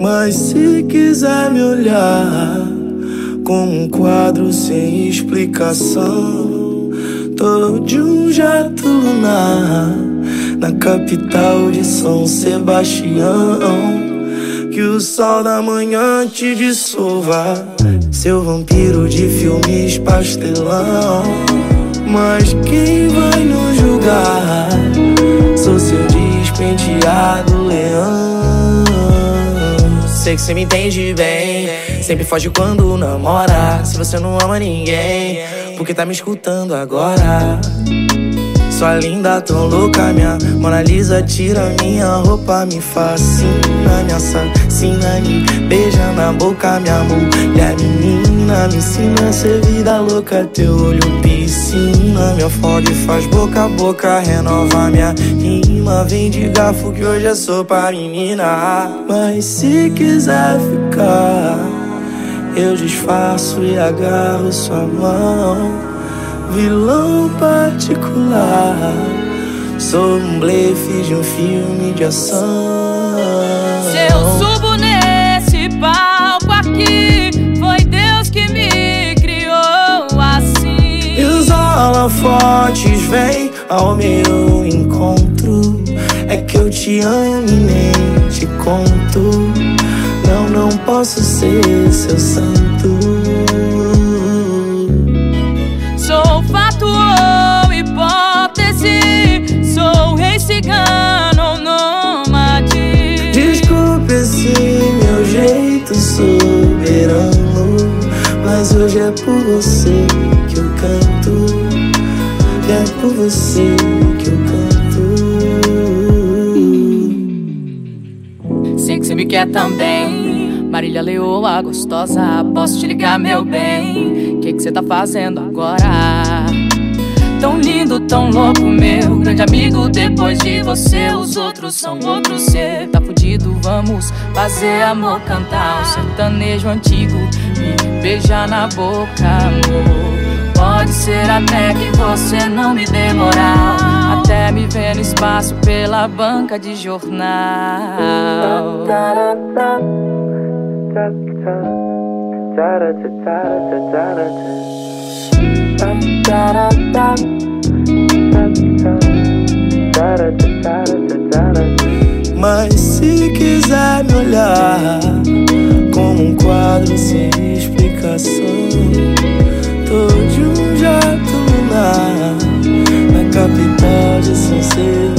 Mas se quiser me olhar como um quadro sem explicação, tô de um jato lunar na capital de São Sebastião. Que o sol da manhã te dissolva, seu vampiro de filmes pastelão. Mas quem vai Sei que você me entende bem. Sempre foge quando namora. Se você não ama ninguém, porque tá me escutando agora? Sua linda, tão louca, minha Mona Lisa tira minha roupa, me fascina, me assassina, me beija na boca, minha mulher menina, me ensina a ser vida louca, teu olho piscina, me afoga e faz boca a boca, renova minha rima, vem de garfo que hoje é sopa menina, mas se quiser ficar, eu disfarço e agarro sua mão vilão particular. Sou um blefe de um filme de ação. Holofotes vêm ao meu encontro. É que eu te amo e nem te conto. Não, não posso ser seu santo. Sou fato ou hipótese, sou rei cigano ou nômade. Desculpe esse meu jeito soberano, mas hoje é por você você que eu canto. Sei que você me quer também. Marília Leoa, gostosa, posso te ligar, meu bem? Que que você tá fazendo agora? Tão lindo, tão louco, meu grande amigo. Depois de você, os outros são outros. Cê tá fudido, vamos fazer amor, cantar um sertanejo antigo. Me beijar na boca, amor. Pode ser até que você não me dê moral. Até me ver no espaço pela banca de jornal. Mas se quiser me olhar como um quadro sem explicação See.